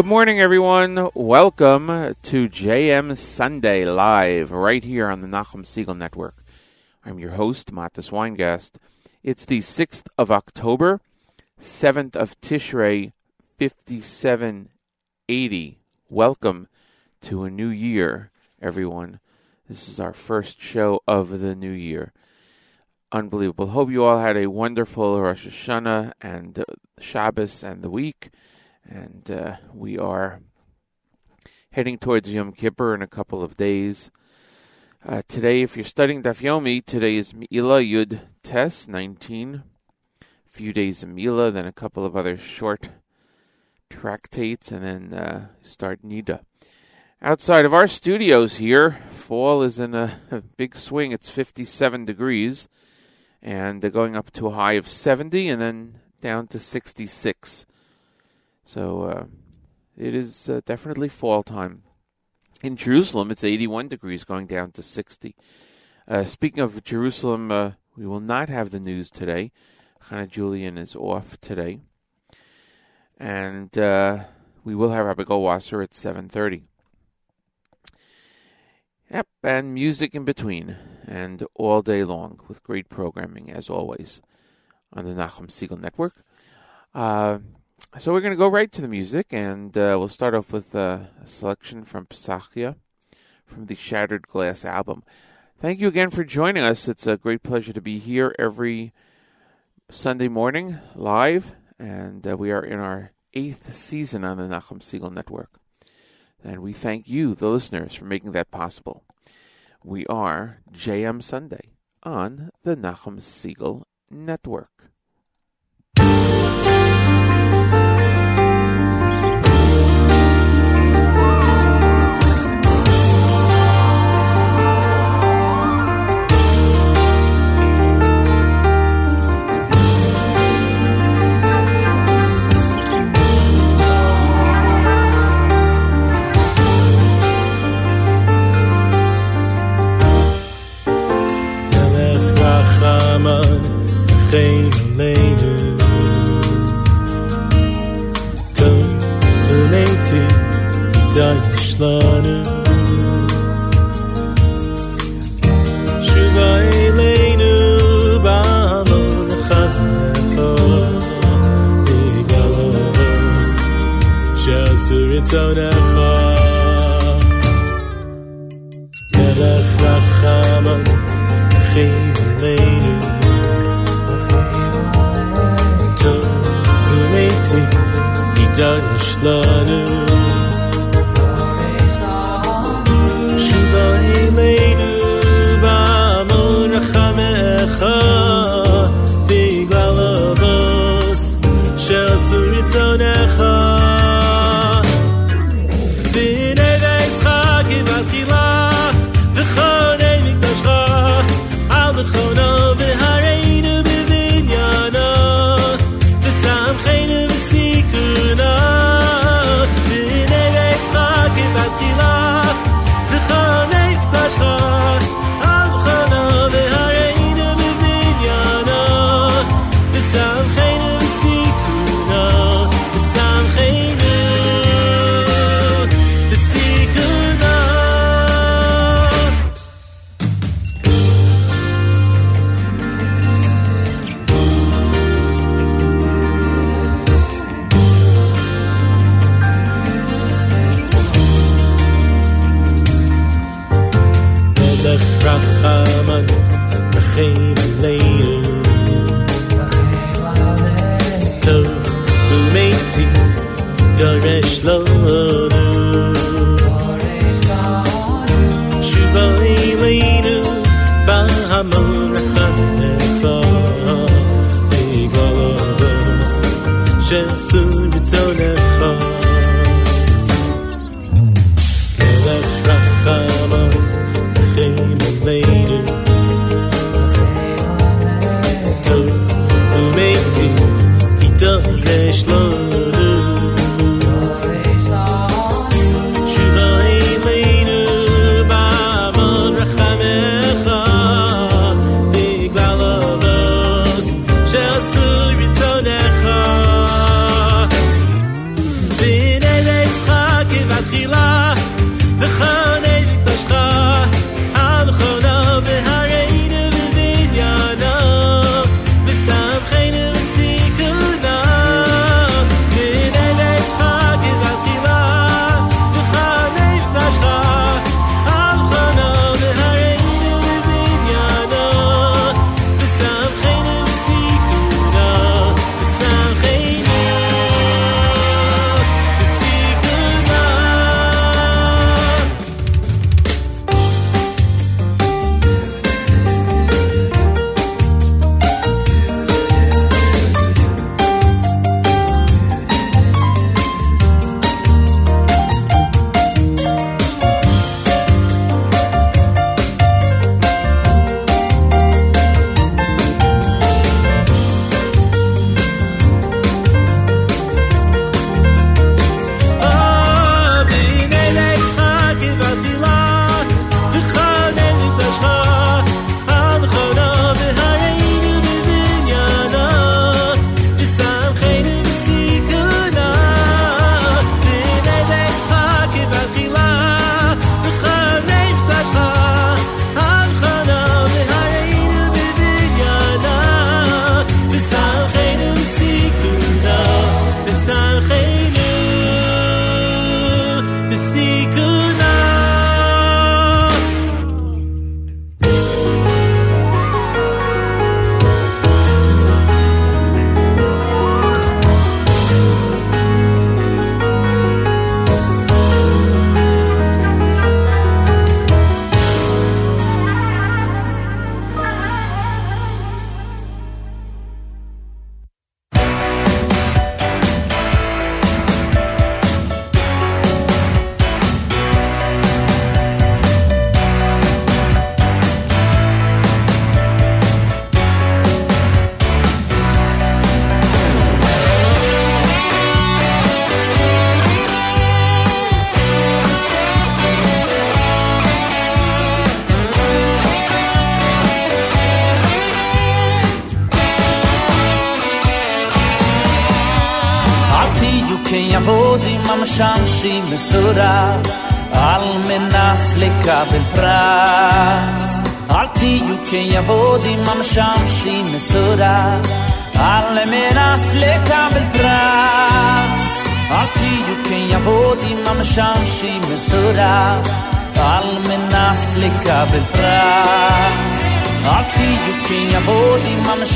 Good morning, everyone. Welcome to JM Sunday Live, right here on the Nachum Segal Network. I'm your host, Matis Weingast. It's the 6th of October, 7th of Tishrei, 5780. Welcome to a new year, everyone. This is our first show of the new year. Unbelievable. Hope you all had a wonderful Rosh Hashanah and Shabbos and the week and uh, we are heading towards Yom Kippur in a couple of days. Uh, today, if you're studying Daf Yomi, today is Meilah Yud Tes 19. A few days of Meilah, then a couple of other short tractates, and then uh, start Nida. Outside of our studios here, fall is in a, a big swing. It's 57 degrees, and they're going up to a high of 70, and then down to 66. So uh, it is uh, definitely fall time. In Jerusalem, it's 81 degrees, going down to 60. Uh, speaking of Jerusalem, uh, we will not have the news today. Hannah Julian is off today. And uh, we will have Rabbi Goldwasser at 7.30. Yep, and music in between, and all day long with great programming, as always, on the Nachum Segal Network. So we're going to go right to the music, and uh, we'll start off with uh, a selection from Pesachia from the Shattered Glass album. Thank you again for joining us. It's a great pleasure to be here every Sunday morning live, and uh, we are in our eighth season on the Nachum Segal Network. And we thank you, the listeners, for making that possible. We are JM Sunday on the Nachum Segal Network.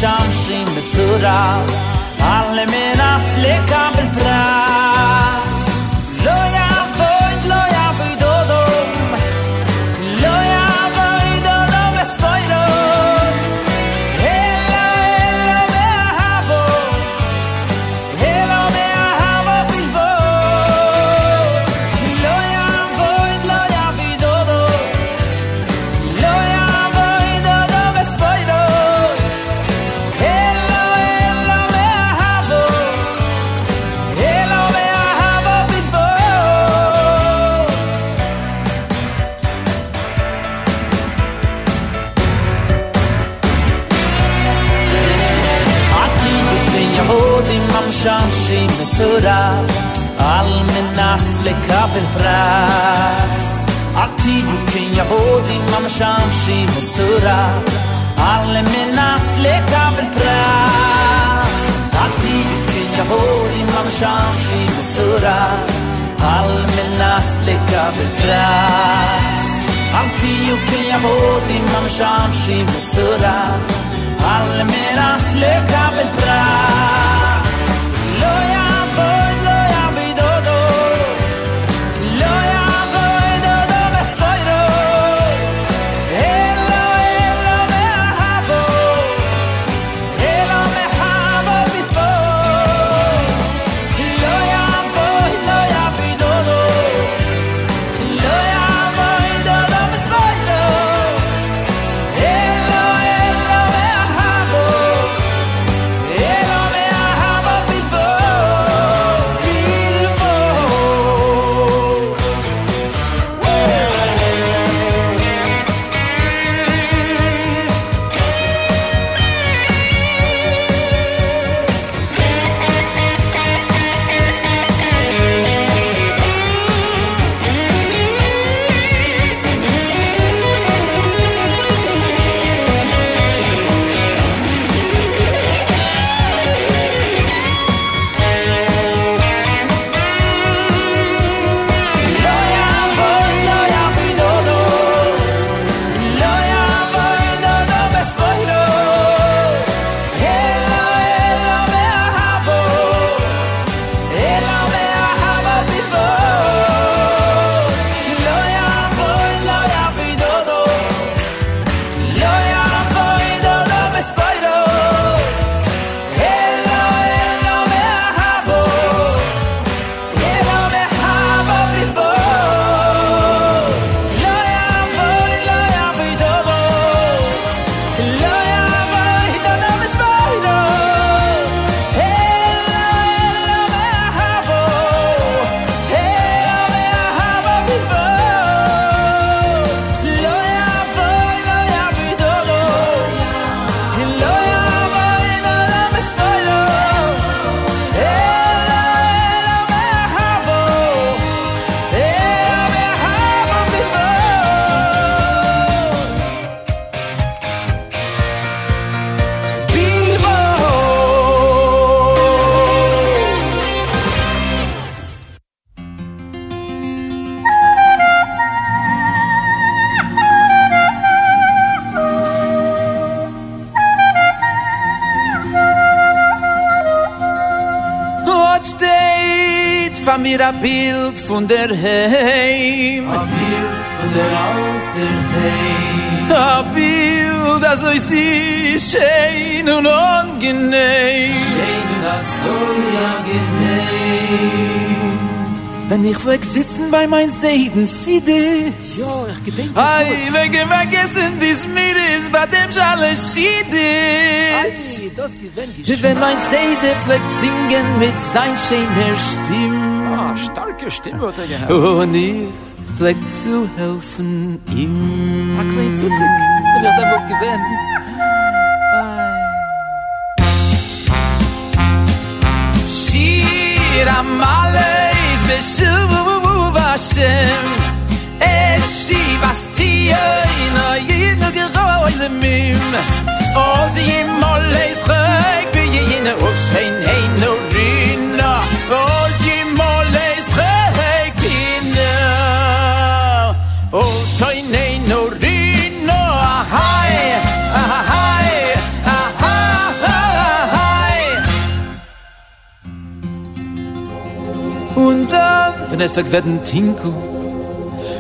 משמשים מסוריו, על מן הסליקה בלפרק שם שהיא מסודף על מן הסליקה a bild von der heim a bild von der alten heim a bild as oi si schein un ungenei schein un as oi a Wenn ich weg sitzen bei mein Seiden, sieh dich. Jo, ich gedenk das gut. Ei, wenn ich vergessen, dies mir ist, bei dem ich alle schieh dich. Ei, das gewinnt die Schmerz. Wenn mein Seide fleckt singen mit sein schöner Stimme. sterke Stimmwörter gehabt. Und oh, ich vielleicht zu helfen ihm. Ein klein Zutzig, wenn ich da wohl gewinnt. Shir amaleis beshuv Hashem Es shivas tzion a yidnu geroi lemim Oz yim oleis chayk v'yinu ushein heinu rina Oz wenn es sagt, werden Tinkel,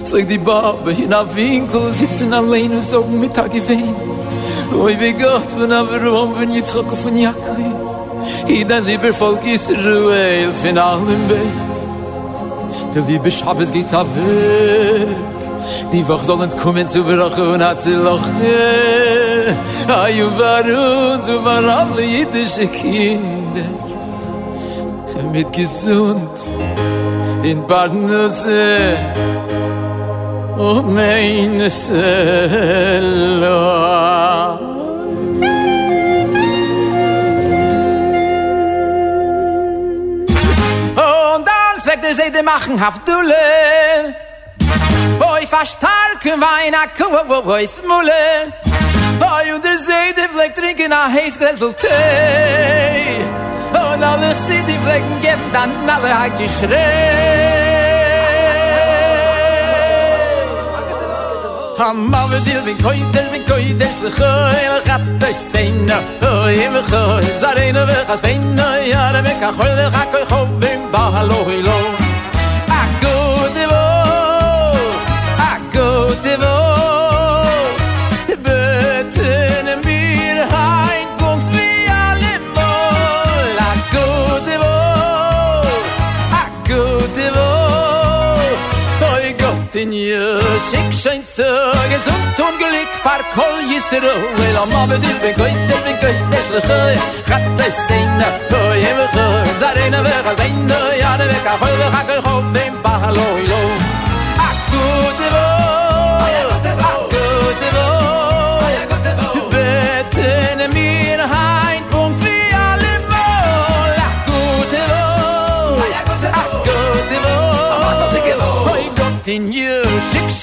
fliegt die Babe in a Winkel, sitzen allein und sagen Mittag gewehen. Oi, wie Gott, wenn aber rum, wenn Yitzchak auf von Jakoi, i dein lieber Volk Israel, von allem Beis. Der liebe Schabes geht a weg, die Woche soll uns kommen zu Brache und hat sie loche. Ayu war uns, und war alle jüdische Kinder. mit gesund in Barnuse o meine Selo Und dann fleckt er sie die machen Haftule Oi verstarken Wein a Kuh, wo wo is Mulle Oi und der See, die fleckt trinken a heiß Gläsel Tee. Und alle ich sie die Flecken geben, dann alle hat geschrei. Amava dil bin koi dil bin koi des le khoi le khat de sein na oi im khoi zarene we gas bin na yar be khoy le khoi khov bin ba lo. hilo Linie Schick schein zu gesund und glück, Fahr kol Yisro er Weil am Abend ich bin goit, ich bin goit, ich lechoi Chat es seina, hoi im lechoi Zarena weg, als ein, hoi, jade weg? Achoi, wach, achoi, chov, im Bachalo, ilo Ach, gute Woche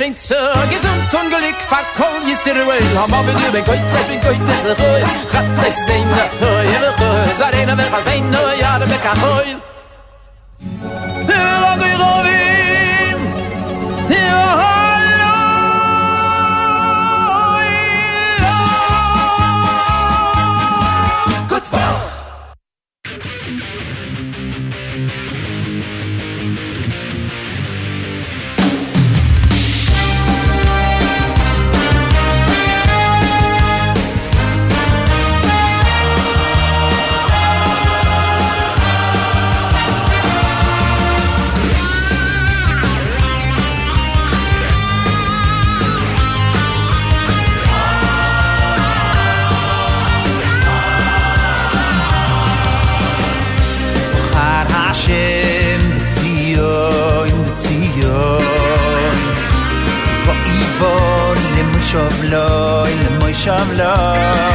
schön zu gesund und glück fahr kol je sir wel ham aber du bin goit bin goit der goit hat das sein na hoy er goit zare na wer bei no ja der mit ka hoy der lag i rovin der Loi Le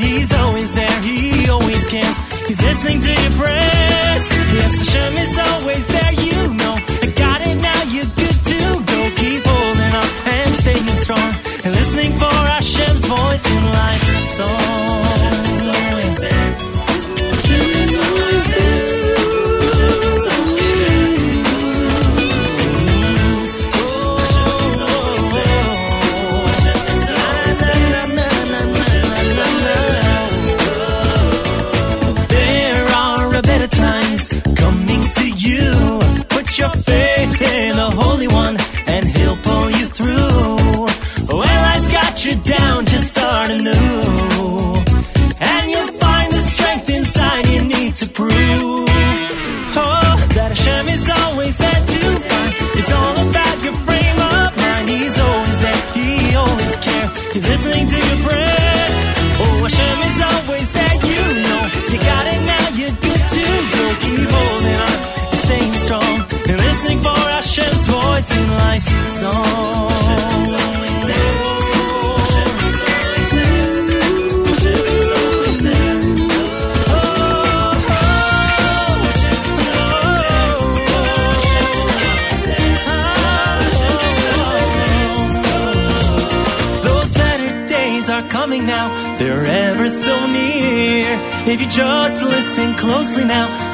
He's always there, He always cares. He's listening to your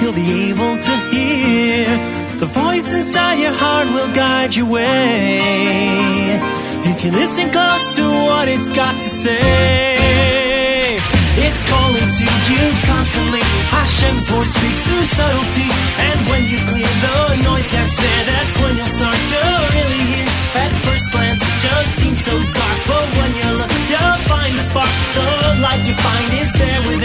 you'll be able to hear. The voice inside your heart will guide your way. If you listen close to what it's got to say, it's calling to you constantly. Hashem's voice speaks through subtlety. And when you clear the noise that's there, that's when you'll start to really hear. At first glance, it just seems so dark. But when you look, you'll find the spark. The light you find is there within.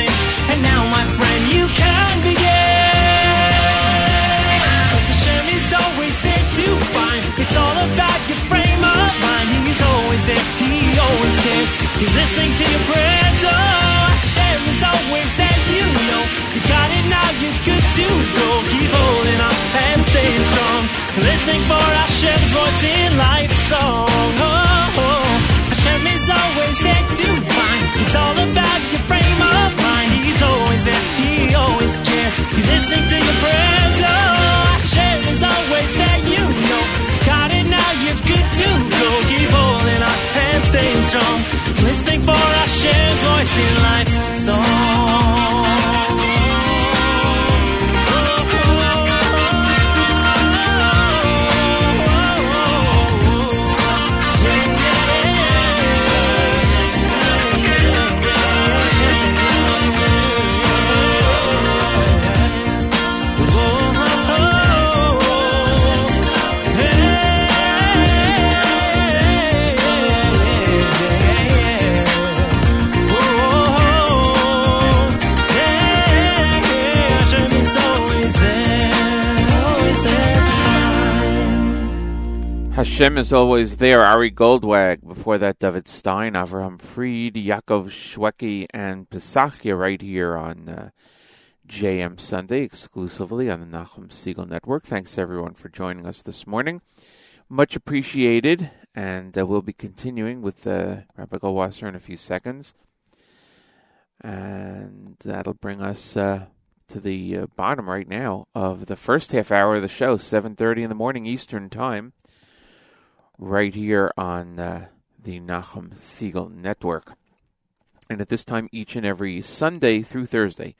Always. He's listening to your prayers. Oh, Hashem is always there, you know. You got it now, you're good to go. Keep holding on and staying strong. Listening for Hashem's voice in life's song. Oh, oh. oh. Hashem is always there to find. It's all about your frame of mind. He's always there, He always cares. He's listening to your prayers. Oh, Hashem is always there, you know. Got it now, you're good to go. Keep holding on strong. Listening for Hashem's voice in life's song. Hashem is always there. Ari Goldwag. Before that, David Stein, Avraham Fried, Yaakov Shweki, and Pesachia right here on uh, JM Sunday, exclusively on the Nachum Segal Network. Thanks everyone for joining us this morning. Much appreciated, and uh, we'll be continuing with uh, Rabbi Goldwasser in a few seconds. And that'll bring us uh, to the uh, bottom right now of the first half hour of the show, 7.30 in the morning Eastern Time right here on uh, the Nachum Segal Network. And at this time, each and every Sunday through Thursday,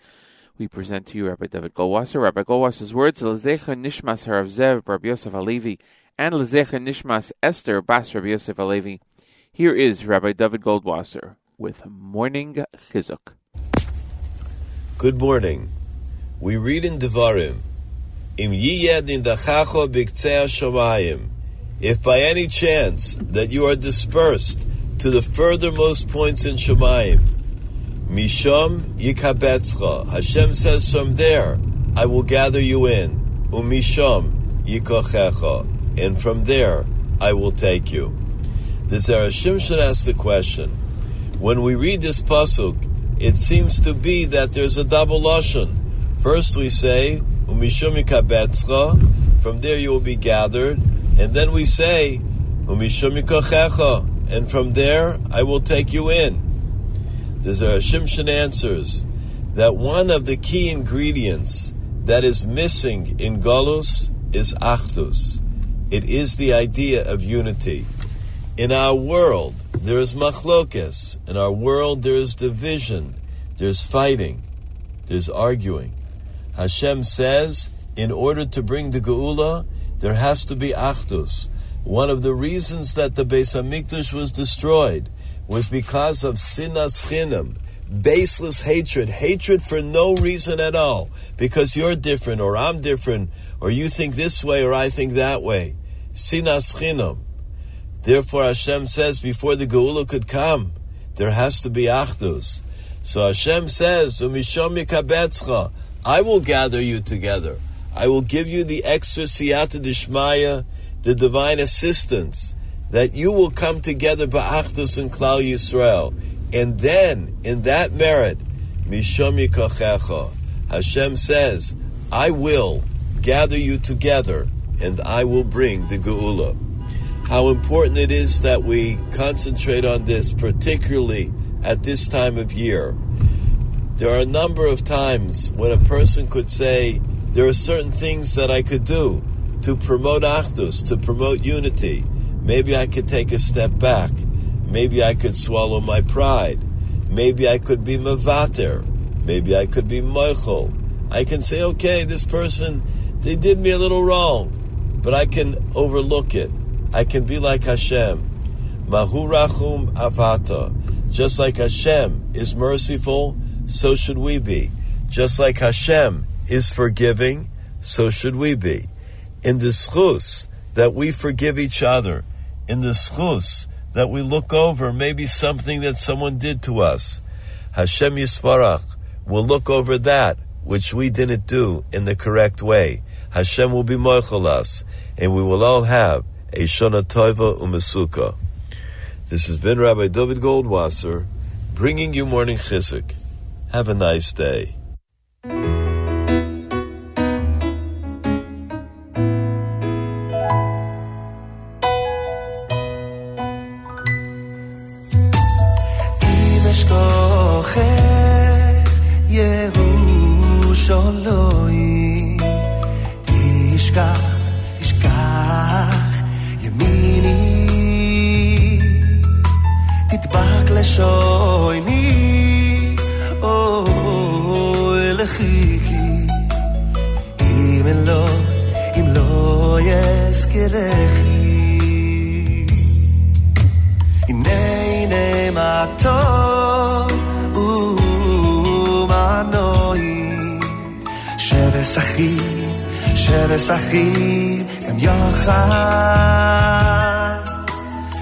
we present to you Rabbi David Goldwasser. Rabbi Goldwasser's words, Lezecha Nishmas Harav Zev, Rabbi Yosef Alevi, and Lezecha Nishmas Esther Bas Rabbi Yosef Alevi. Here is Rabbi David Goldwasser with Morning Chizuk. Good morning. We read in Devarim, Im yiyed in dachacho biktzei shamayim. If by any chance that you are dispersed to the furthermost points in Shemayim, Misham yikabetzcha. Hashem says from there, I will gather you in. Umisham yikochecha. And from there, I will take you. The Zerashim should ask the question. When we read this pasuk, it seems to be that there's a double lashon. First we say, Umishum yikabetzcha. From there you will be gathered. And then we say. And from there, I will take you in. The Shimshon answers that one of the key ingredients that is missing in Golus is Achdus. It is the idea of unity. In our world, there is machlokes. In our world, there is division. There's fighting. There's arguing. Hashem says, in order to bring the Geula, there has to be Achdus. One of the reasons that the Beis Hamikdash was destroyed was because of sinas chinam, baseless hatred, hatred for no reason at all, because you're different or I'm different, or you think this way or I think that way. Sinas chinam. Therefore, Hashem says before the Geula could come, there has to be achdus. So Hashem says, "Umishom. I will gather you together. I will give you the extra siyata dishmaya, the divine assistance, that you will come together ba'achdus and klal Yisrael. And then, in that merit, mishom yikochecha, Hashem says, I will gather you together, and I will bring the geula. How important it is that we concentrate on this, particularly at this time of year. There are a number of times when a person could say, there are certain things that I could do to promote achdus, to promote unity. Maybe I could take a step back. Maybe I could swallow my pride. Maybe I could be mavater. Maybe I could be moichel. I can say, okay, this person, they did me a little wrong, but I can overlook it. I can be like Hashem. Mahu rachum avata. Just like Hashem is merciful, so should we be. Just like Hashem is forgiving, so should we be. In the schus that we forgive each other, in the schus that we look over maybe something that someone did to us, Hashem Yisbarach will look over that which we didn't do in the correct way. Hashem will be moichel us, and we will all have a Shana Tova Umesuka. This has been Rabbi David Goldwasser bringing you morning chizuk. Have a nice day. ירושלים תשכח, תשכח ימיני תדבק לשויני אוי לחיכי אם לא, אם לא יזכרכי הנה מה טוב שבשחים, שבשחים גם יוחד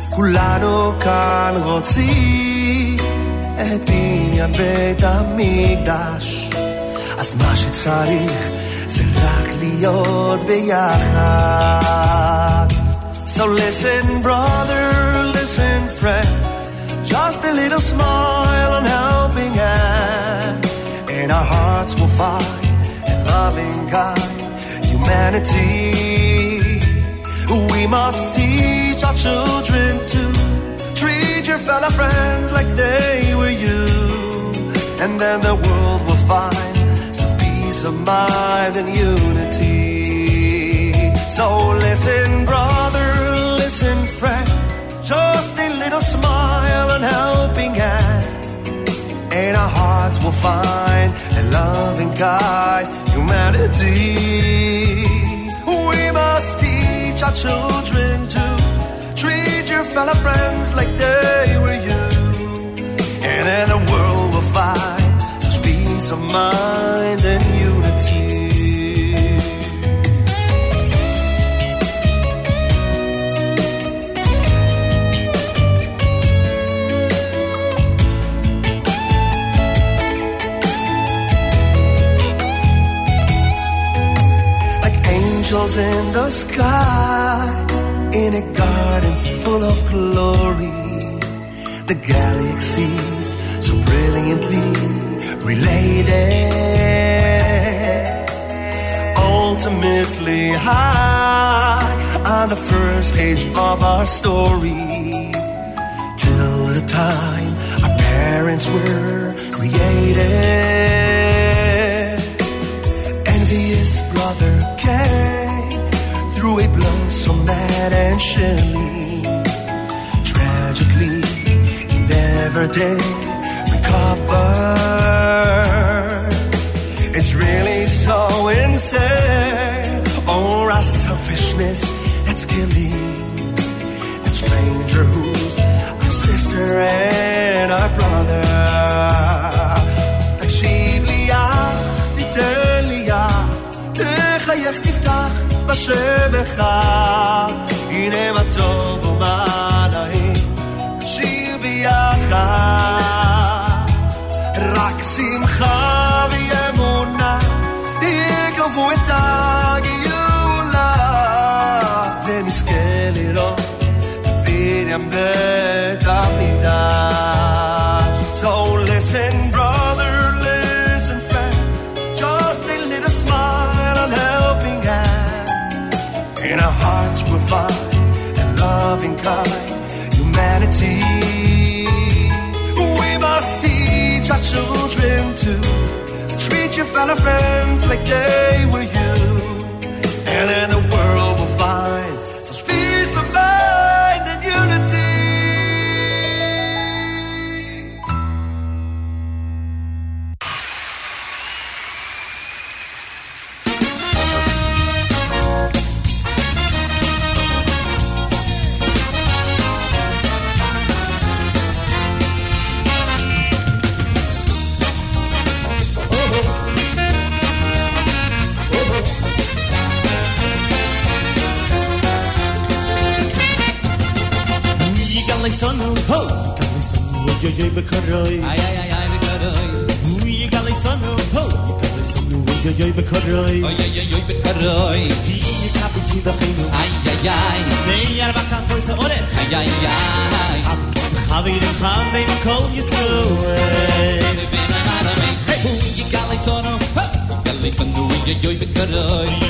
כולנו כאן רוצים את בניין בית המקדש אז מה שצריך זה רק להיות ביחד So listen, brother, listen, friend. Just a little smile and helping hand, and our hearts will find loving kind humanity. We must teach our children to treat your fellow friends like they were you, and then the world will find some peace of mind and unity. So listen, brother, listen, friend, just a little smile and helping hand, and our hearts will find a loving kind humanity. We must teach our children to treat your fellow friends like they were you, and then the world will find such peace of mind and unity. Angels in the sky in a garden full of glory. The galaxies so brilliantly related. Ultimately high on the first page of our story. Till the time our parents were created so mad and chilling. Tragically, he never did recover. It's really so insane, or our selfishness that's killing that stranger who's our sister and our brother. תפתח בשמך. הנה מה טוב ומה fellow friends like they were you, oy,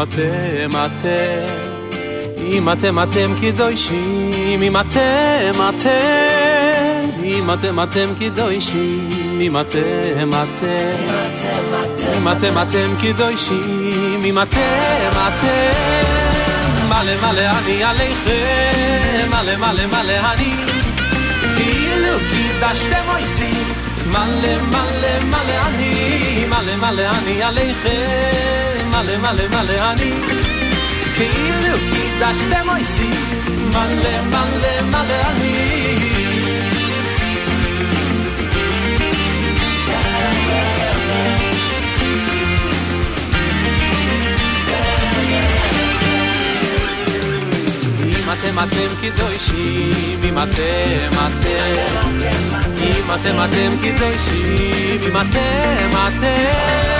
אתם אתם, אם אתם אתם קדושים, אם אתם אתם, אם אתם אתם קדושים, אם אתם אתם, אם אתם אתם קדושים, אם אתם אתם, מלא מלא אני עליכם, מלא מלא מלא אני, כאילו קידשתם אויסים, מלא מלא מלא אני, מלא מלא אני עליכם, מלא מלא מלא אני, כאילו קידשתם אויסים, מלא מלא מלא אני. אם אתם אתם קדושים, אם אתם אתם, אם אתם אתם קדושים, אם אתם אתם, אם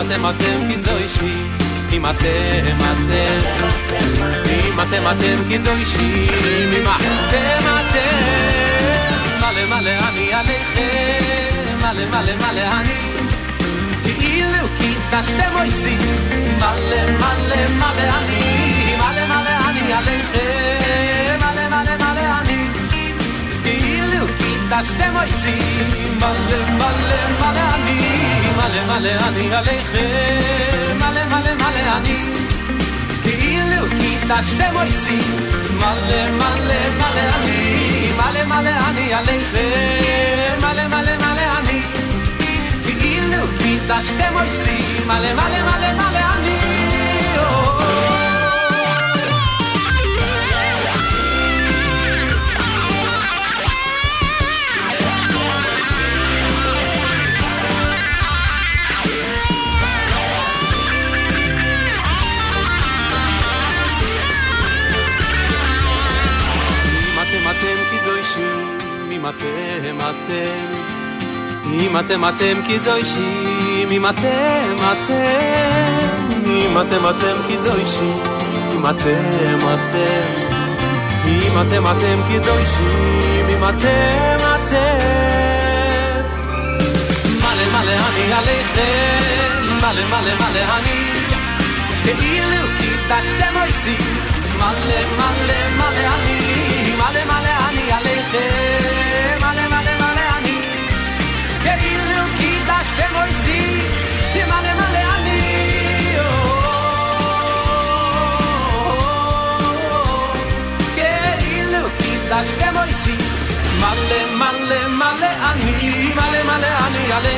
אתם אתם קדושים, אם אתם אתם, אם אתם אתם קדושים, אם אתם אתם, מלא מלא אני עליכם, מלא מלא מלא אני, כאילו קידשתם אויסים, מלא מלא מלא אני, מלא מלא אני עליכם, קידשתם אויסים, מלא מלא מלא אני, מלא מלא אני עליכם, מלא מלא מלא אני, כאילו קידשתם אויסים, מלא מלא מלא אני, מלא מלא אני עליכם, מלא מלא מלא אני, כאילו קידשתם אויסים, מלא מלא מלא מלא אני. אם אתם אתם, אם אתם אתם קדושים, אם אתם אתם, אם אתם אתם קדושים, אם אתם אתם, אם אתם אתם קדושים, אם אתם אתם. מלא מלא אני עליכם, מלא מלא מלא אני, כאילו קידשתם אויסים, מלא מלא מלא אני, מלא מלא אני עליכם, כאילו קידשתם אויסים, מלא מלא מלא אני, מלא מלא אני עליכם,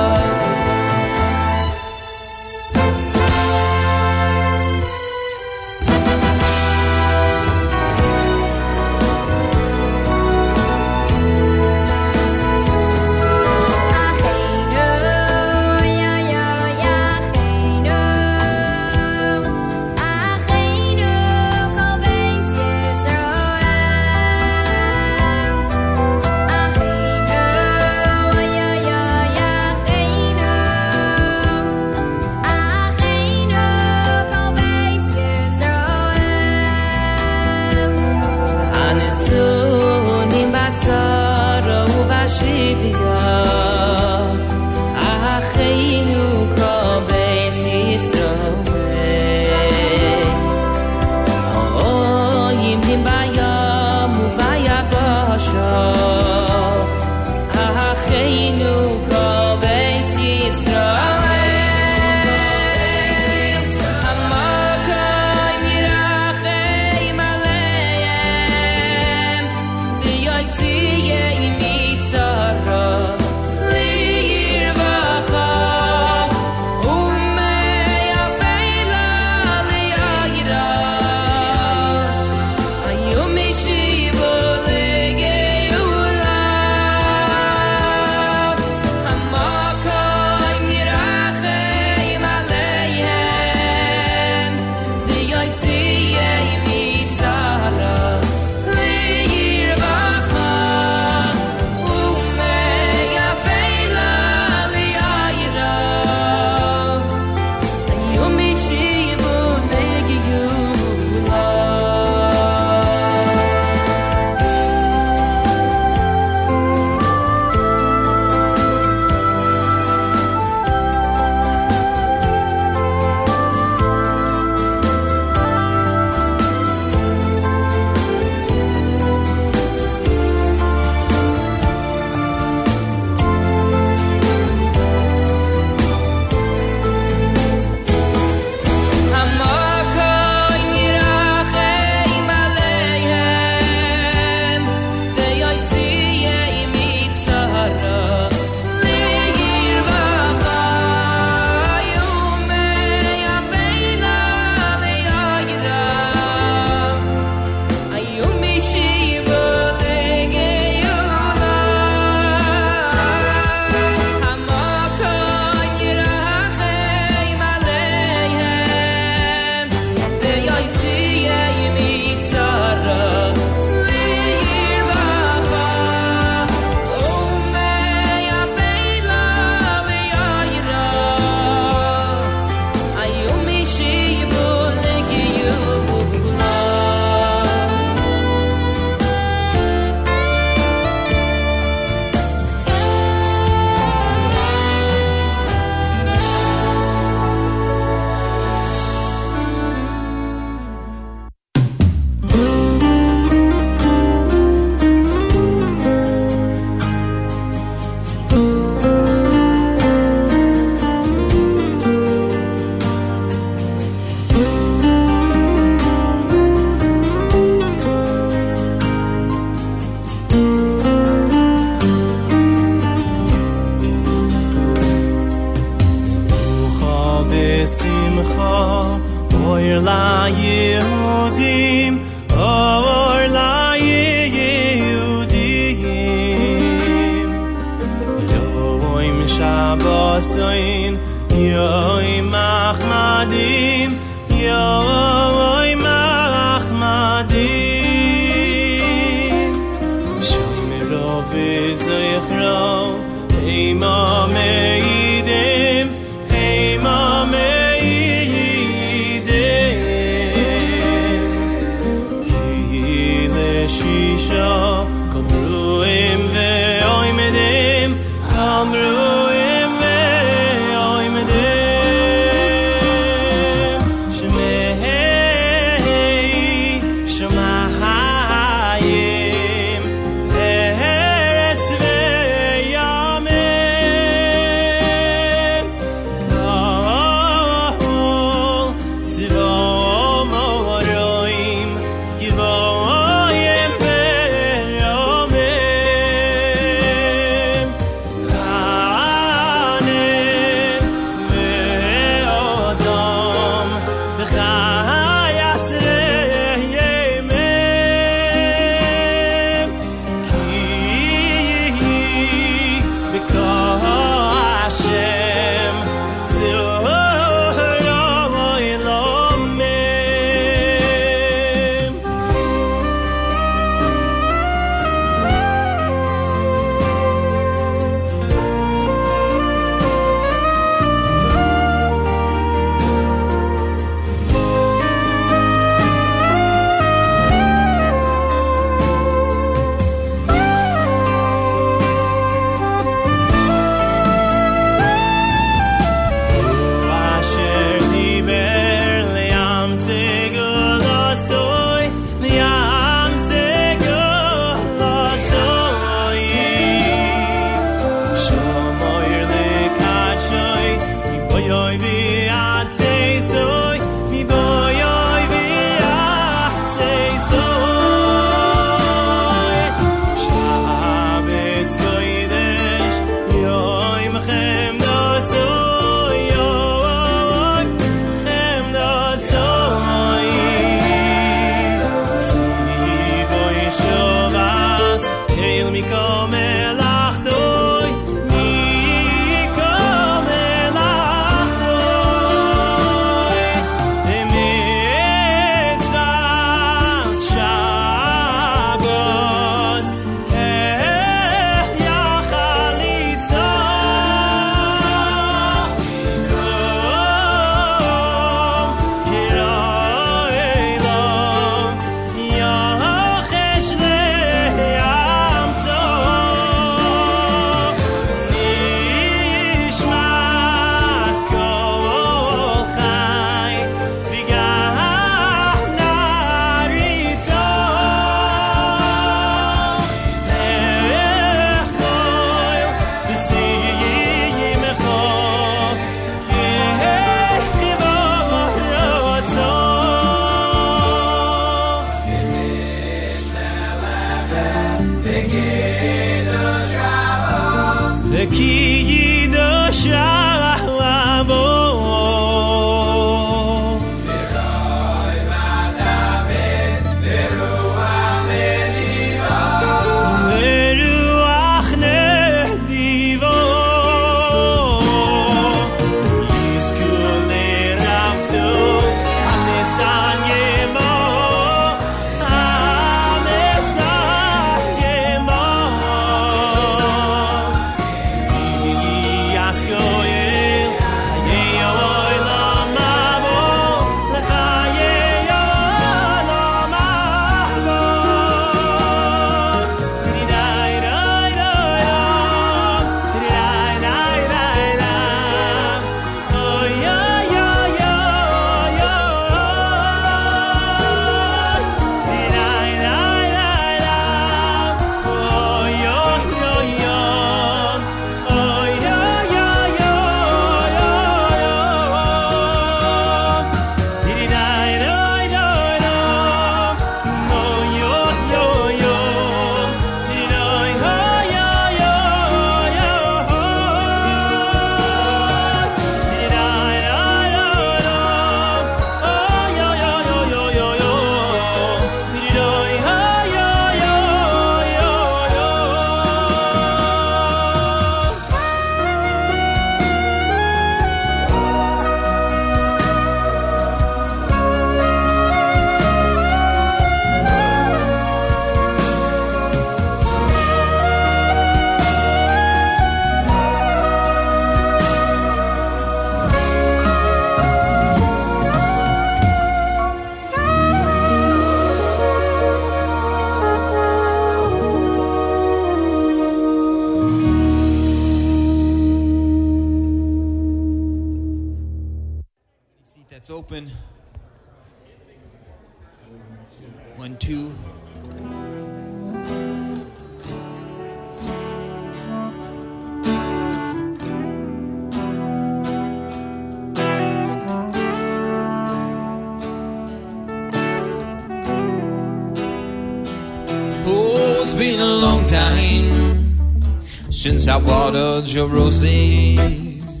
your roses.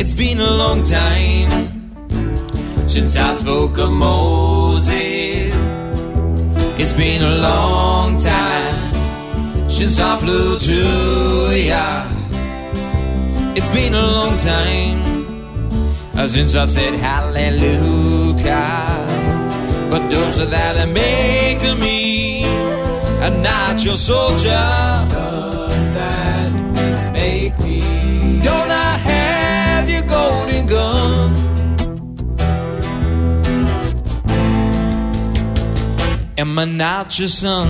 It's been a long time since I spoke of Moses. It's been a long time since I flew to ya. It's been a long time uh, since I said hallelujah. But those are that are making me a not your soldier. I your son?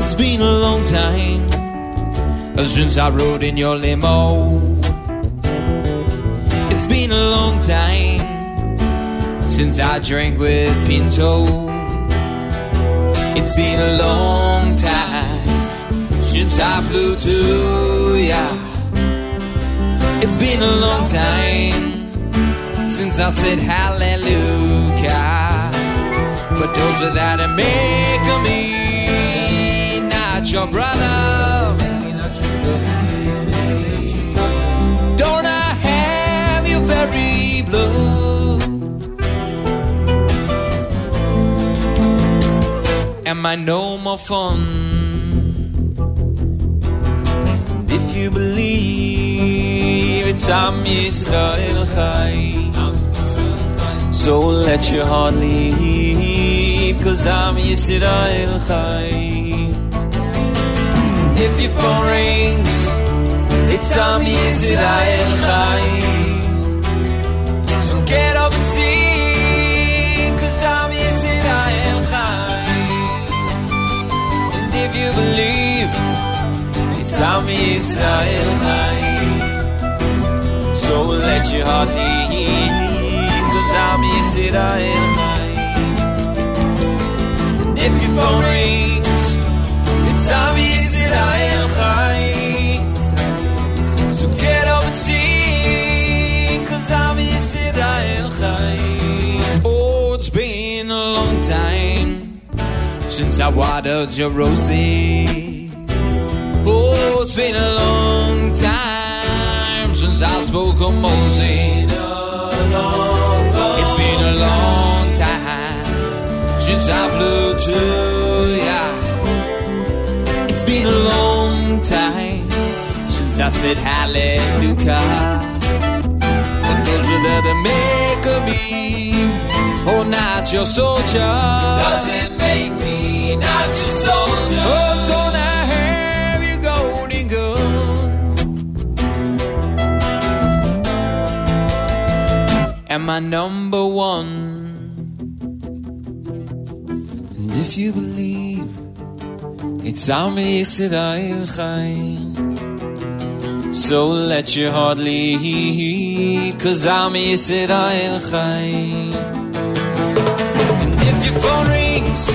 It's been a long time since I rode in your limo. It's been a long time since I drank with Pinto. It's been a long time since I flew to ya. It's been a long time since I said hallelujah. But those are that making me not your brother. Don't I have your very blood? Am I no more fun? If you believe it's Am Yisrael Chai So let your heart leap Cause I'm Yisrael Chai If your phone rings It's Am Yisrael Chai Am Yisrael Chai So let your heart leap Cause I'm Yisrael Chai And if your phone rings It's Am Yisrael Chai So get up and sing Cause I'm Yisrael Chai Oh, it's been a long time Since I watered your roses Oh, it's been a long time since I spoke of Moses. It's been a long time since I flew to ya. It's been a long time since I said hallelujah. And those are the that make of me, oh, not your soldier. Doesn't make me not your soldier. Oh, Am I number one? And if you believe it's Am Yisrael Chai, so let your heart lead, cause I'm Yisrael Chai. And if your phone rings,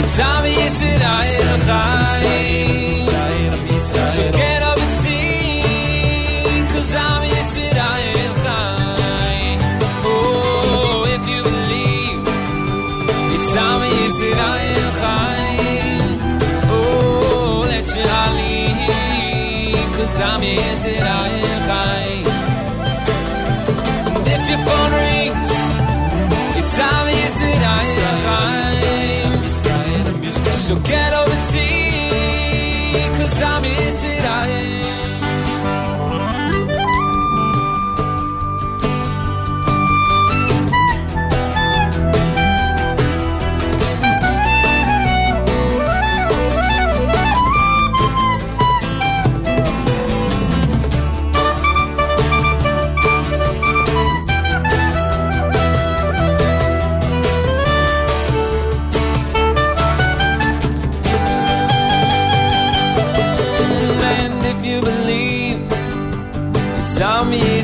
it's Am Yisrael Chai. So get up and sing, Cause I'm Yisrael Chai. And if your phone rings, it's Am Yisrael Chai. So get sing, cause I'm Yisrael.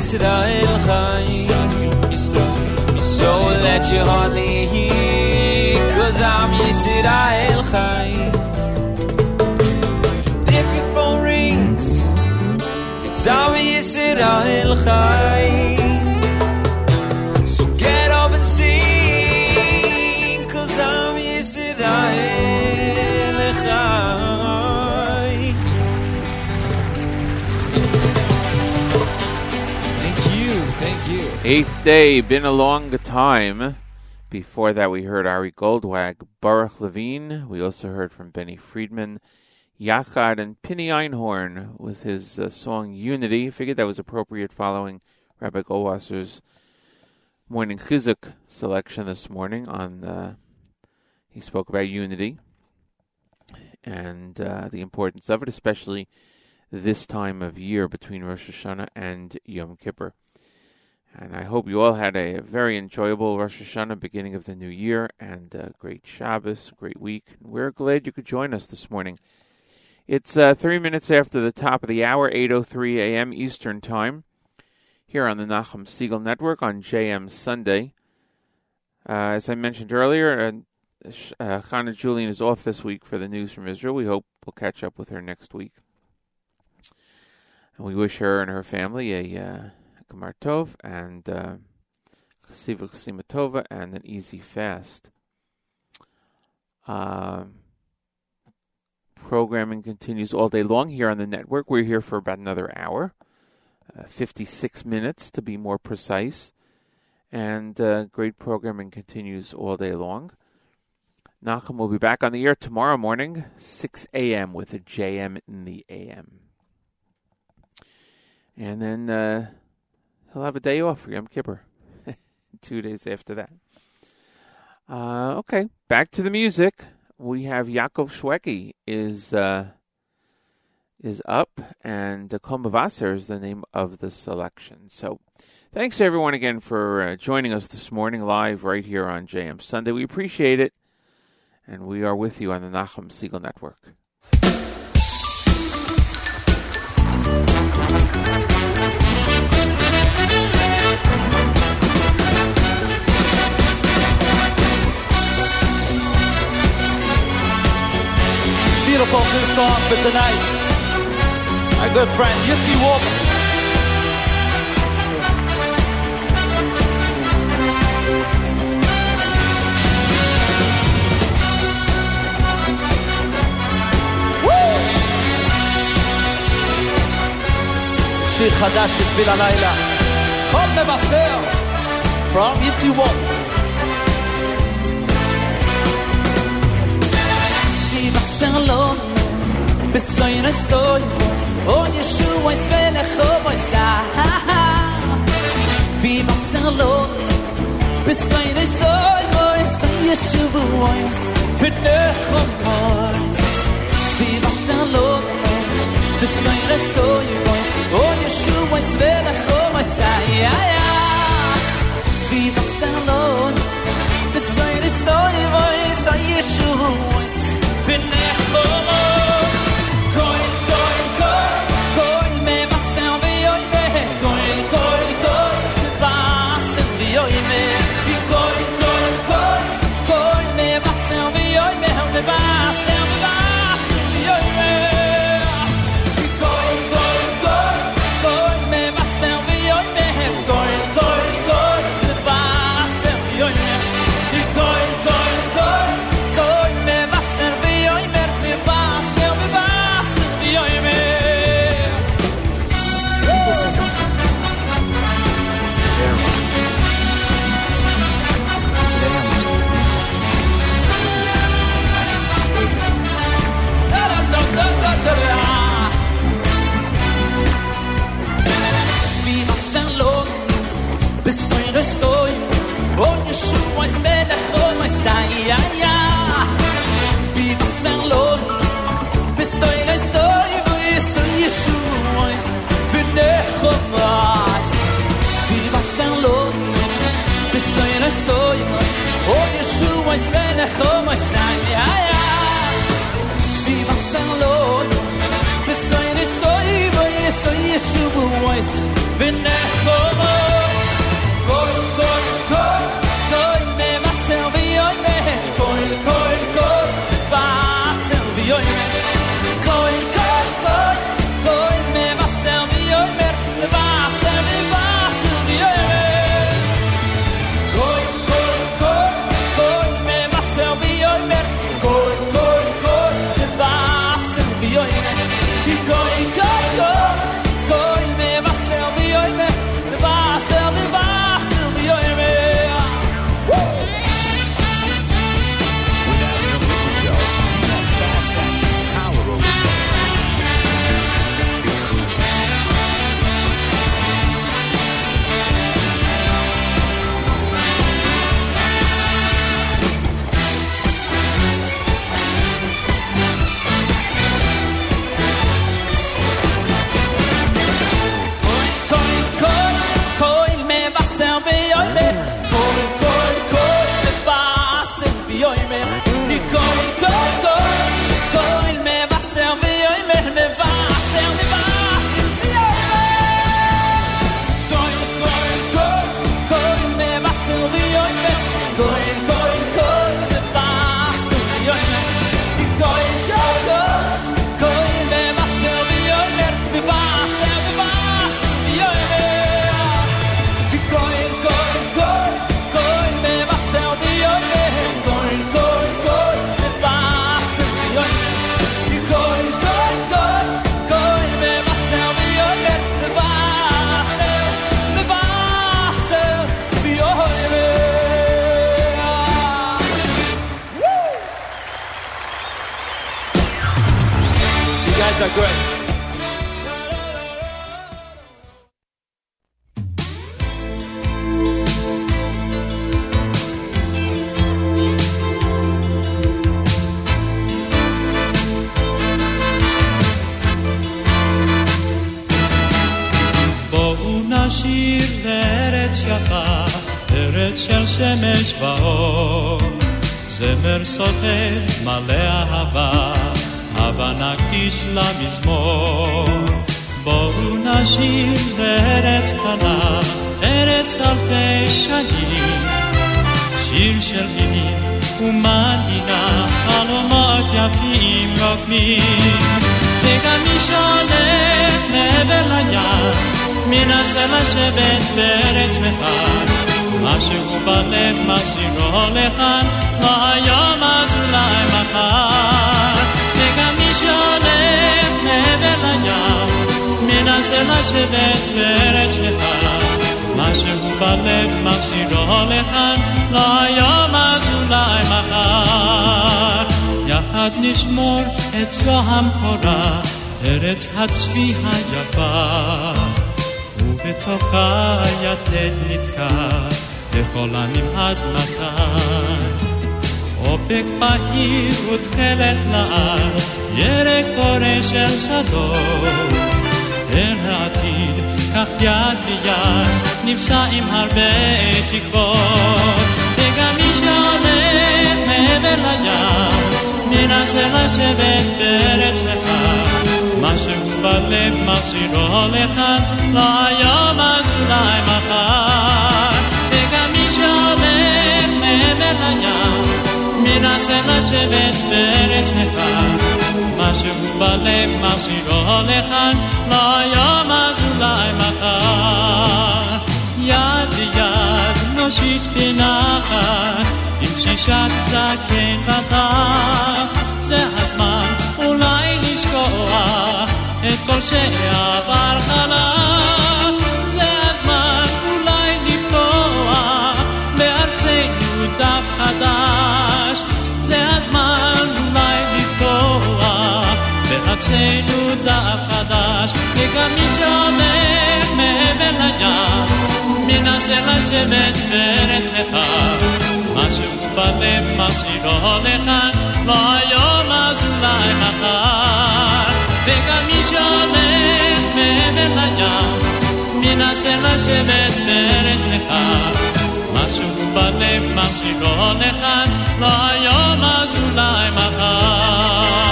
Am Yisrael Chai So let your heart hear Cause Am Yisrael Chai If your phone rings It's Am Yisrael Chai Eighth day, been a long time. Before that, we heard Ari Goldwag, Baruch Levine. We also heard from Benny Friedman, Yachad, and Pinny Einhorn with his uh, song Unity. Figured that was appropriate following Rabbi Goldwasser's morning chizuk selection this morning. On uh, he spoke about unity and uh, the importance of it, especially this time of year between Rosh Hashanah and Yom Kippur. And I hope you all had a very enjoyable Rosh Hashanah, beginning of the new year, and a great Shabbos, great week. We're glad you could join us this morning. It's uh, three minutes after the top of the hour, 8.03 a.m. Eastern Time, here on the Nachum Segal Network on JM Sunday. Uh, as I mentioned earlier, uh, uh, Chana Julian is off this week for the news from Israel. We hope we'll catch up with her next week. And we wish her and her family a Gemar Tov and uh, Chasiva Chasima Tova and an easy fast. Um, programming continues all day long here on the network. We're here for about another hour, uh, 56 minutes to be more precise. And uh, great programming continues all day long. Nachum will be back on the air tomorrow morning, 6 a.m. with a JM in the AM. And then uh, he'll have a day off for Yom Kippur, two days after that. Uh, okay, back to the music. We have Yaakov Shweki is uh, is up, and the Kol Mavaser is the name of the selection. So, thanks everyone again for uh, joining us this morning live right here on JM Sunday. We appreciate it, and we are with you on the Nachum Segal Network. Beautiful new song for tonight. My good friend Yitzi Walker. שיר חדש בשביל הלילה. כל מבשר, from יצי ווק. מבשר לו, בסיין אסטוי, או ישוע יסבלך ובויסה. מבשר לו, בסיין אסטוי, בויסה ישוע יסבלך ובויסה. מבשר לו, בסיין אסטוי, בויסה, או ישוע יסבלך ובויסה. מבשר לו, בסיין אסטוי, בויסה ישוע Benechos, koil, פורה של שדות. אל העתיד, כך יד ביד, נפסע עם הרבה תקוות. וגם מי שהולך מעבר לים, מנסה לשבת בארץ נכר. משהו בלב מחזירו לכאן, לא היום אז אולי מחר. וגם מי שהולך מעבר לים, מנסה לשבת בארץ נכר. משהו בלב מחזירו לכאן, לא היום אז אולי מחר. יד ביד נושיט בנחת, עם שישת זקן וטח. זה הזמן אולי לשכוח את כל שעבר חלק. זה הזמן אולי לפתוח בארצנו דף חדש. ξένου τα αφαντάς και καμίσα με με μελανιά μήνα σε λάσε με τέρετς λεχά μας κουμπάτε μας ηρώνεχαν βαγιόλα σου λαϊμαχάν και καμίσα με με μελανιά μήνα σε λάσε με τέρετς λεχά μας κουμπάτε μας ηρώνεχαν βαγιόλα σου λαϊμαχάν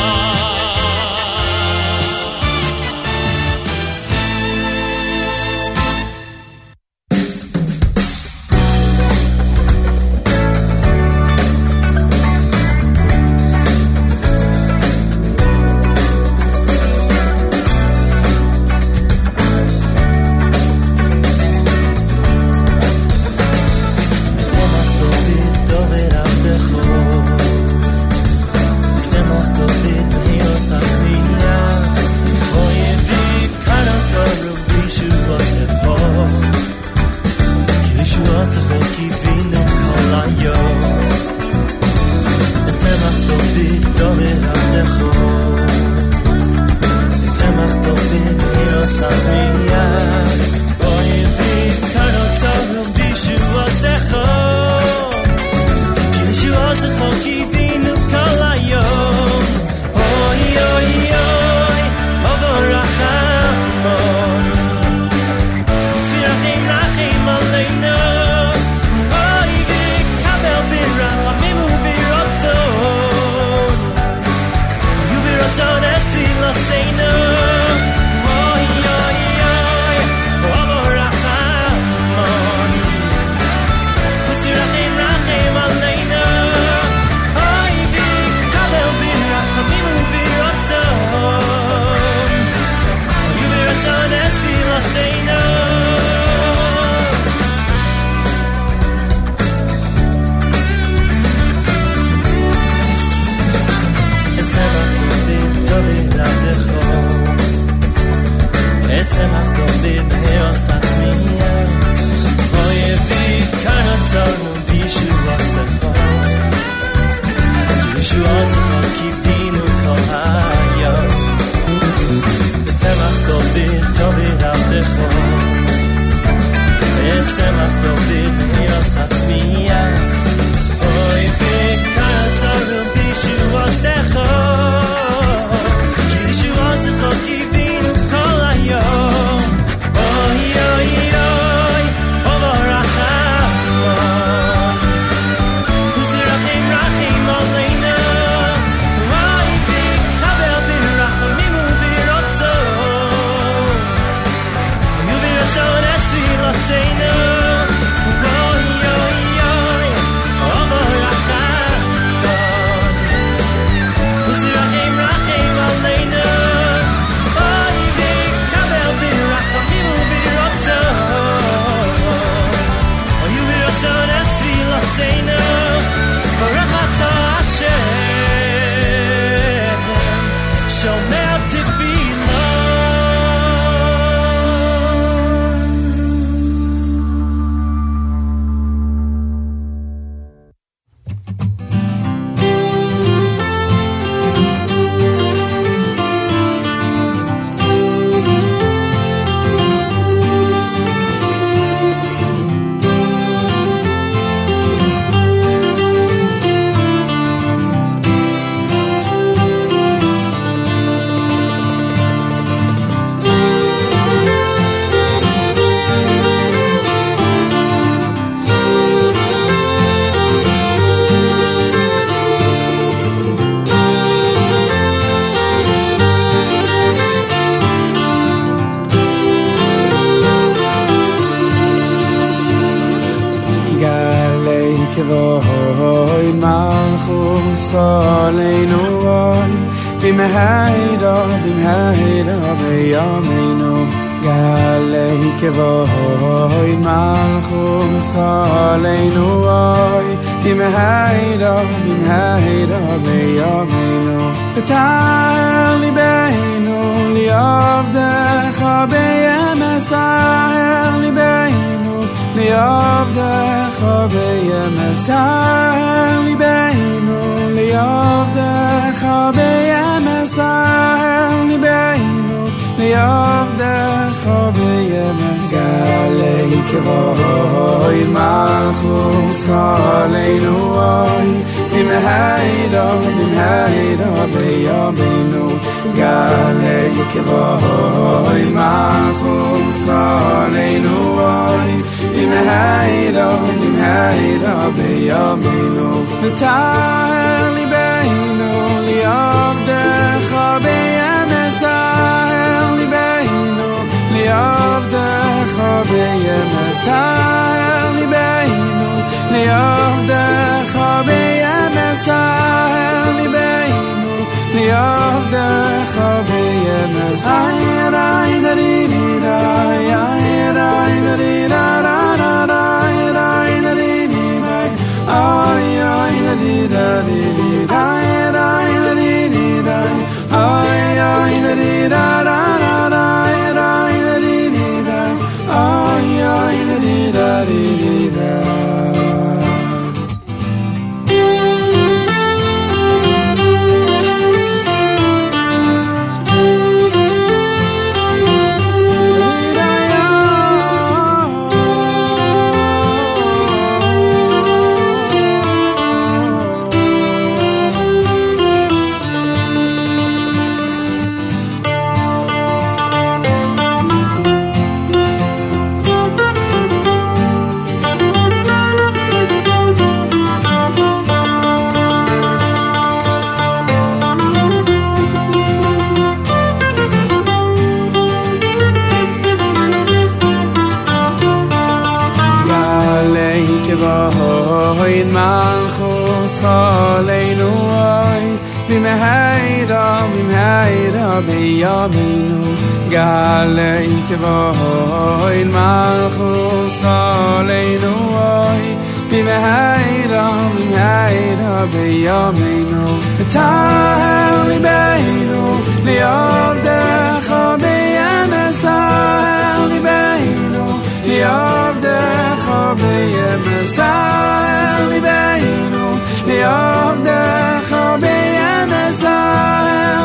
essas minhas צמח דודי בנאוס עצמיה בואי הביא כאן עצרנו בישוע שכר בישוע שכר קיווינו כל היום בצמח דודי טובי עבדך בצמח דודי kevah מלכוס חולנו אוי khos hale בימינו גלי hayde מלכוס חולנו אוי yame noy בימינו kevah ליבנו ליום דרך khos hale ליבנו לעבדך בימסלח ליבנו לעבדך בימסלח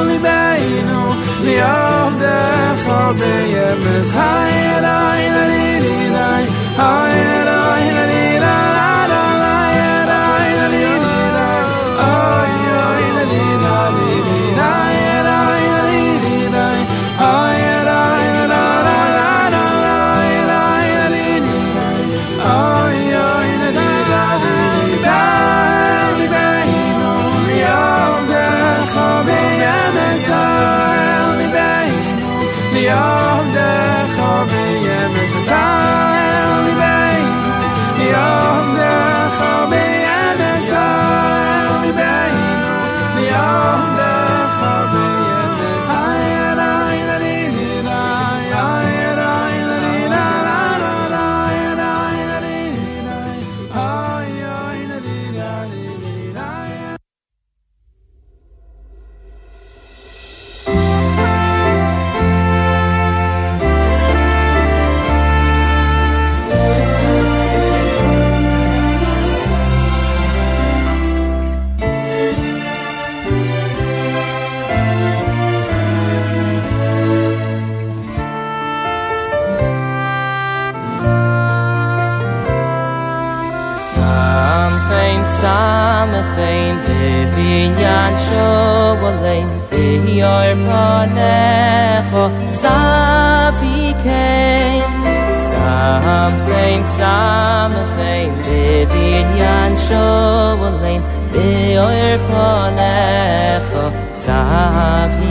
ליבנו לעבדך בימס היי אליי אליי אליי היי אליי אליי אליי אליי אליי אליי אליי yan sho yansho alein Beyor panecho zavikein Samchein, samchein sho yansho alein Beyor panecho zavikein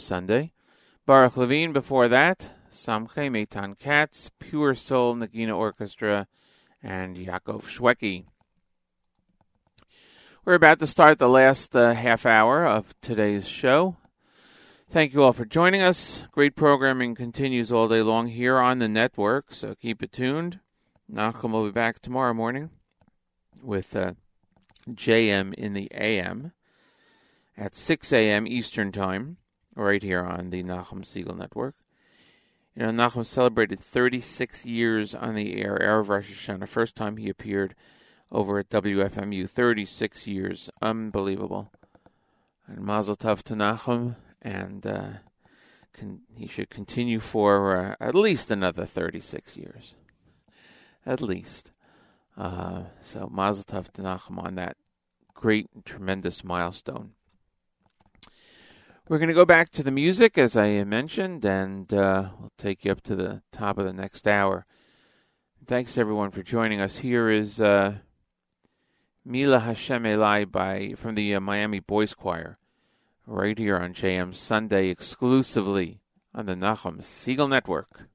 Sunday. Baruch Levine before that, Samche Meitan Katz, Pure Soul Nagina Orchestra, and Yaakov Shweki. We're about to start the last uh, half hour of today's show. Thank you all for joining us. Great programming continues all day long here on the network, so keep it tuned. Nachum will be back tomorrow morning with uh, JM in the AM at 6 a.m. Eastern Time, right here on the Nachum Segal Network. You know, Nachum celebrated 36 years on the air, Erev Rosh Hashanah, first time he appeared over at WFMU. 36 years. Unbelievable. And Mazel Tov to Nachum, and uh, con- he should continue for uh, at least another 36 years. At least. Uh, so Mazel Tov to Nachum on that great, tremendous milestone. We're going to go back to the music, as I mentioned, and uh, we'll take you up to the top of the next hour. Thanks everyone for joining us. Here is uh, Mila Hashem Elai by from the uh, Miami Boys Choir, right here on JM Sunday, exclusively on the Nachum Segal Network.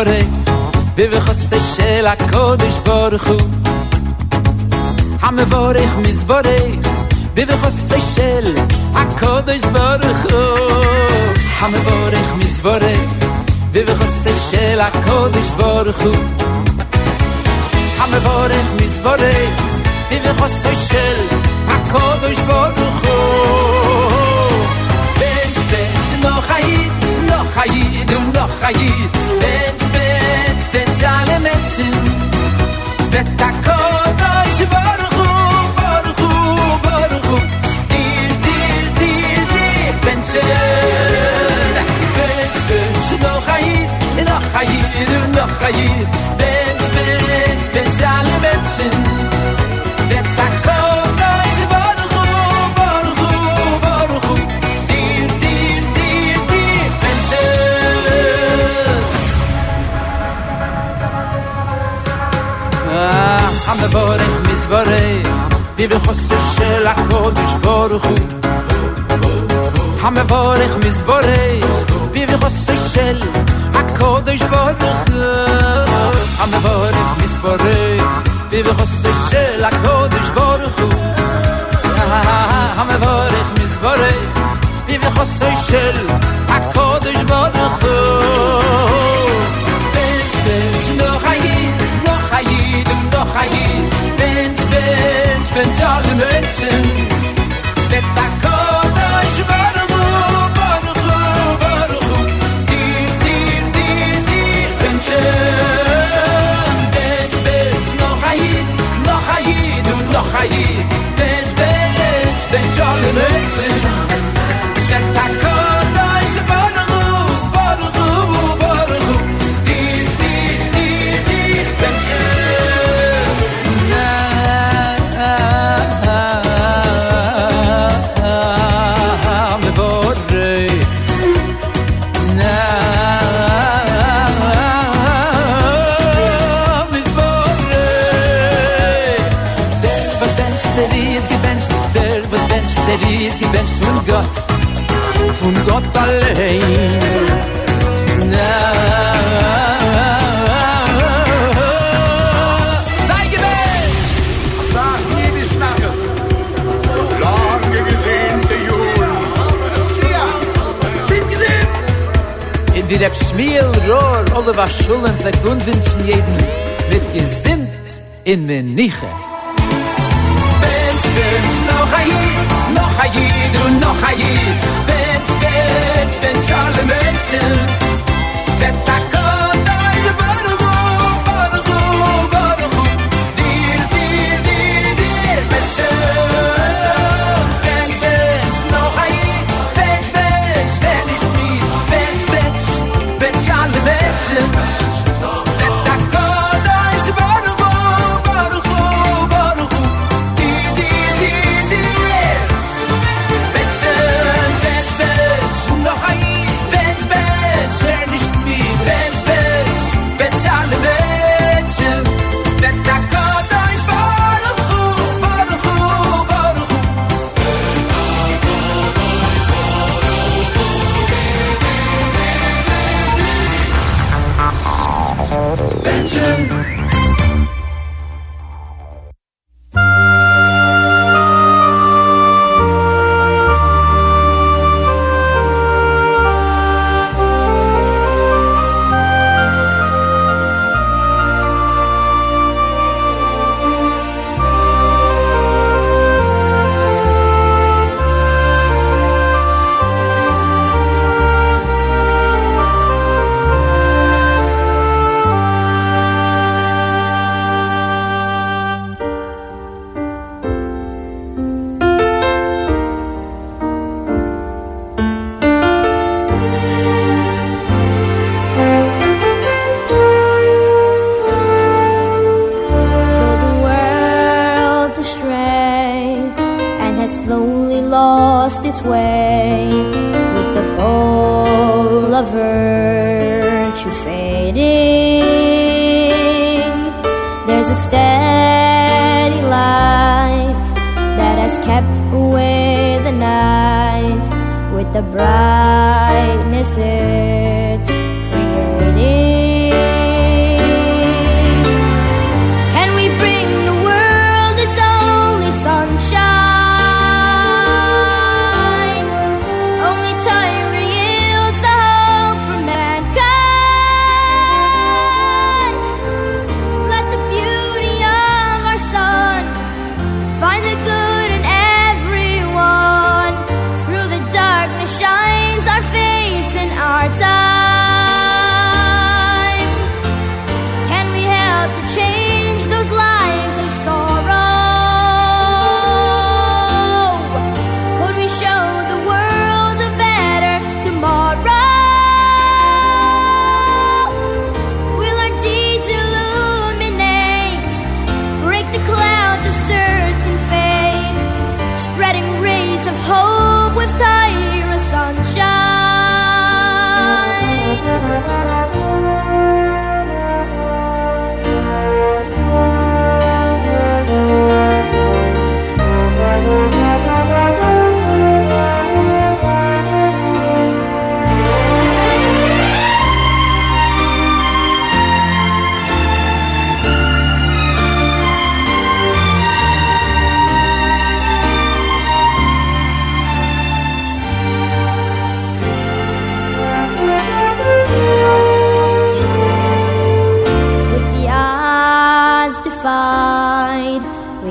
kore Vive chose shel a baruch hu. Ham vorech mizborech shel a baruch hu. Ham vorech mizborech shel a baruch hu. Ham vorech mizborech shel a baruch hu. Um, nog ga je, nog ga je. Bens, bens, bens alle mensen. המבורך מזבורך בבחוסה של הקודש ברוך הוא המבורך מזבורך בבחוסה של הקודש ברוך הוא המבורך מזבורך בבחוסה של הקודש ברוך הוא המבורך מזבורך בבחוסה של הקודש ברוך הוא חייד לא חייד בנש בנש בנש על המצן ואת הקודש ברוך הוא ברוך הוא ברוך הוא דיר דיר דיר דיר בנשן בנש בנש לא חייד לא חייד לא חייד בנש בנש בנש על המצן ואת und Gott allein. Wie der schmiel, rohr, alle was schulen, vielleicht unwünschen jeden, mit gesinnt in mir nicht. Wenn ich noch ein Jid, noch ein Jid und noch ein Jid, wenn noch noch noch Hayid. Bench, bench, bench, alle Menschen. Vetakotai,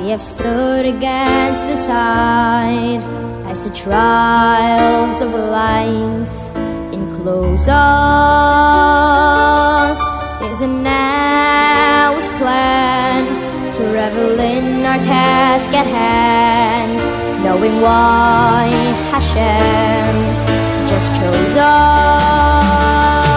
have stood against the tide as the trials of life enclose us. Is an hour's plan to revel in our task at hand, knowing why Hashem just chose us.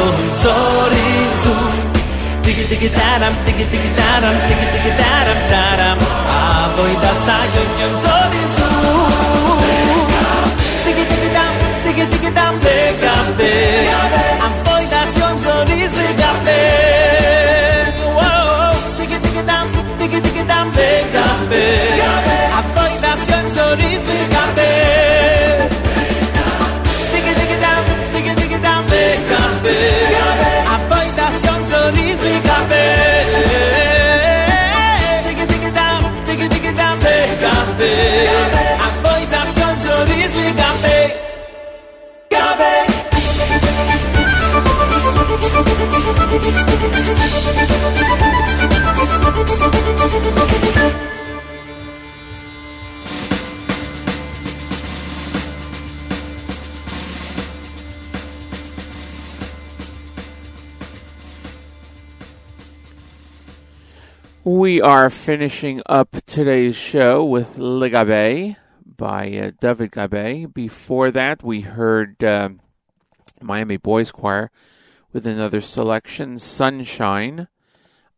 Fundación sorizu. Diggy diggy daram, diggy diggy daram, diggy diggy daram daram. Ah, voy da yon sorizu. Diggy diggy dam, diggy diggy dam, bega be. Am voy da sion sorizu bega be. Whoa, diggy diggy dam, diggy diggy dam, bega be. Am voy da sion sorizu We are finishing up today's show with Le Gabe by uh, David Gabe. Before that, we heard uh, Miami Boys Choir with another selection, Sunshine.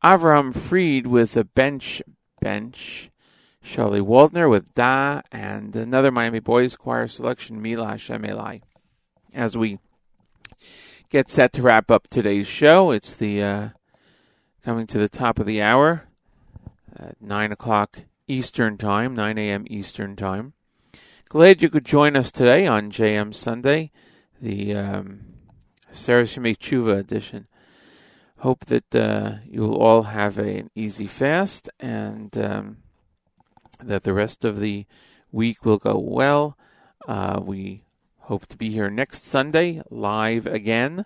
Avram Fried with a bench bench. Shirley Waldner with Da, and another Miami Boys Choir selection, Mila Hashem Elai. As we get set to wrap up today's show, it's the uh, coming to the top of the hour at 9 o'clock Eastern Time, 9 a.m. Eastern Time. Glad you could join us today on JM Sunday, the um, Sarah Shemay Tshuva edition. Hope that uh, you'll all have a, an easy fast and um, that the rest of the week will go well. Uh, we hope to be here next Sunday live again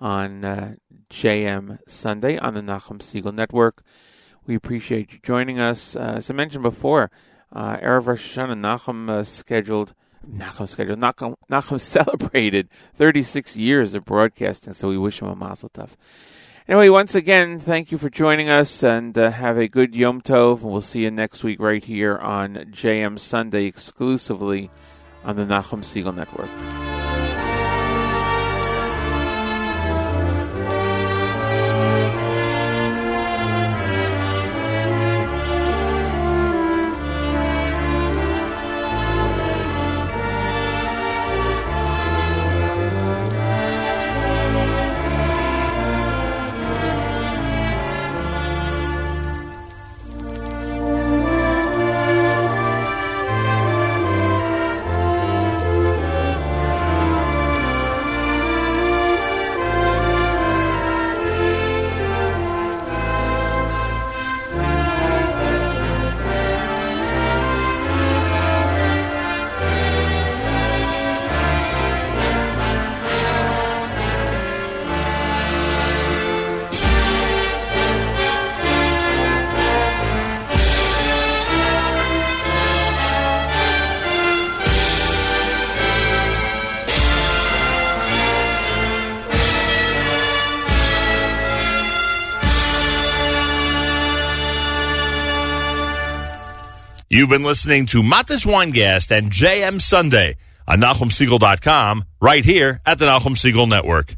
on uh, JM Sunday on the Nachum Segal Network. We appreciate you joining us. Uh, as I mentioned before, uh, Erev Rosh Hashanah Nachum uh, scheduled, Nachum scheduled, Nachum, Nachum celebrated 36 years of broadcasting, so we wish him a mazel tov. Anyway, once again, thank you for joining us and uh, have a good Yom Tov. And we'll see you next week right here on JM Sunday exclusively on the Nachum Segal Network. You've been listening to Matis Weingast and JM Sunday on NachumSegal.com right here at the Nachum Segal Network.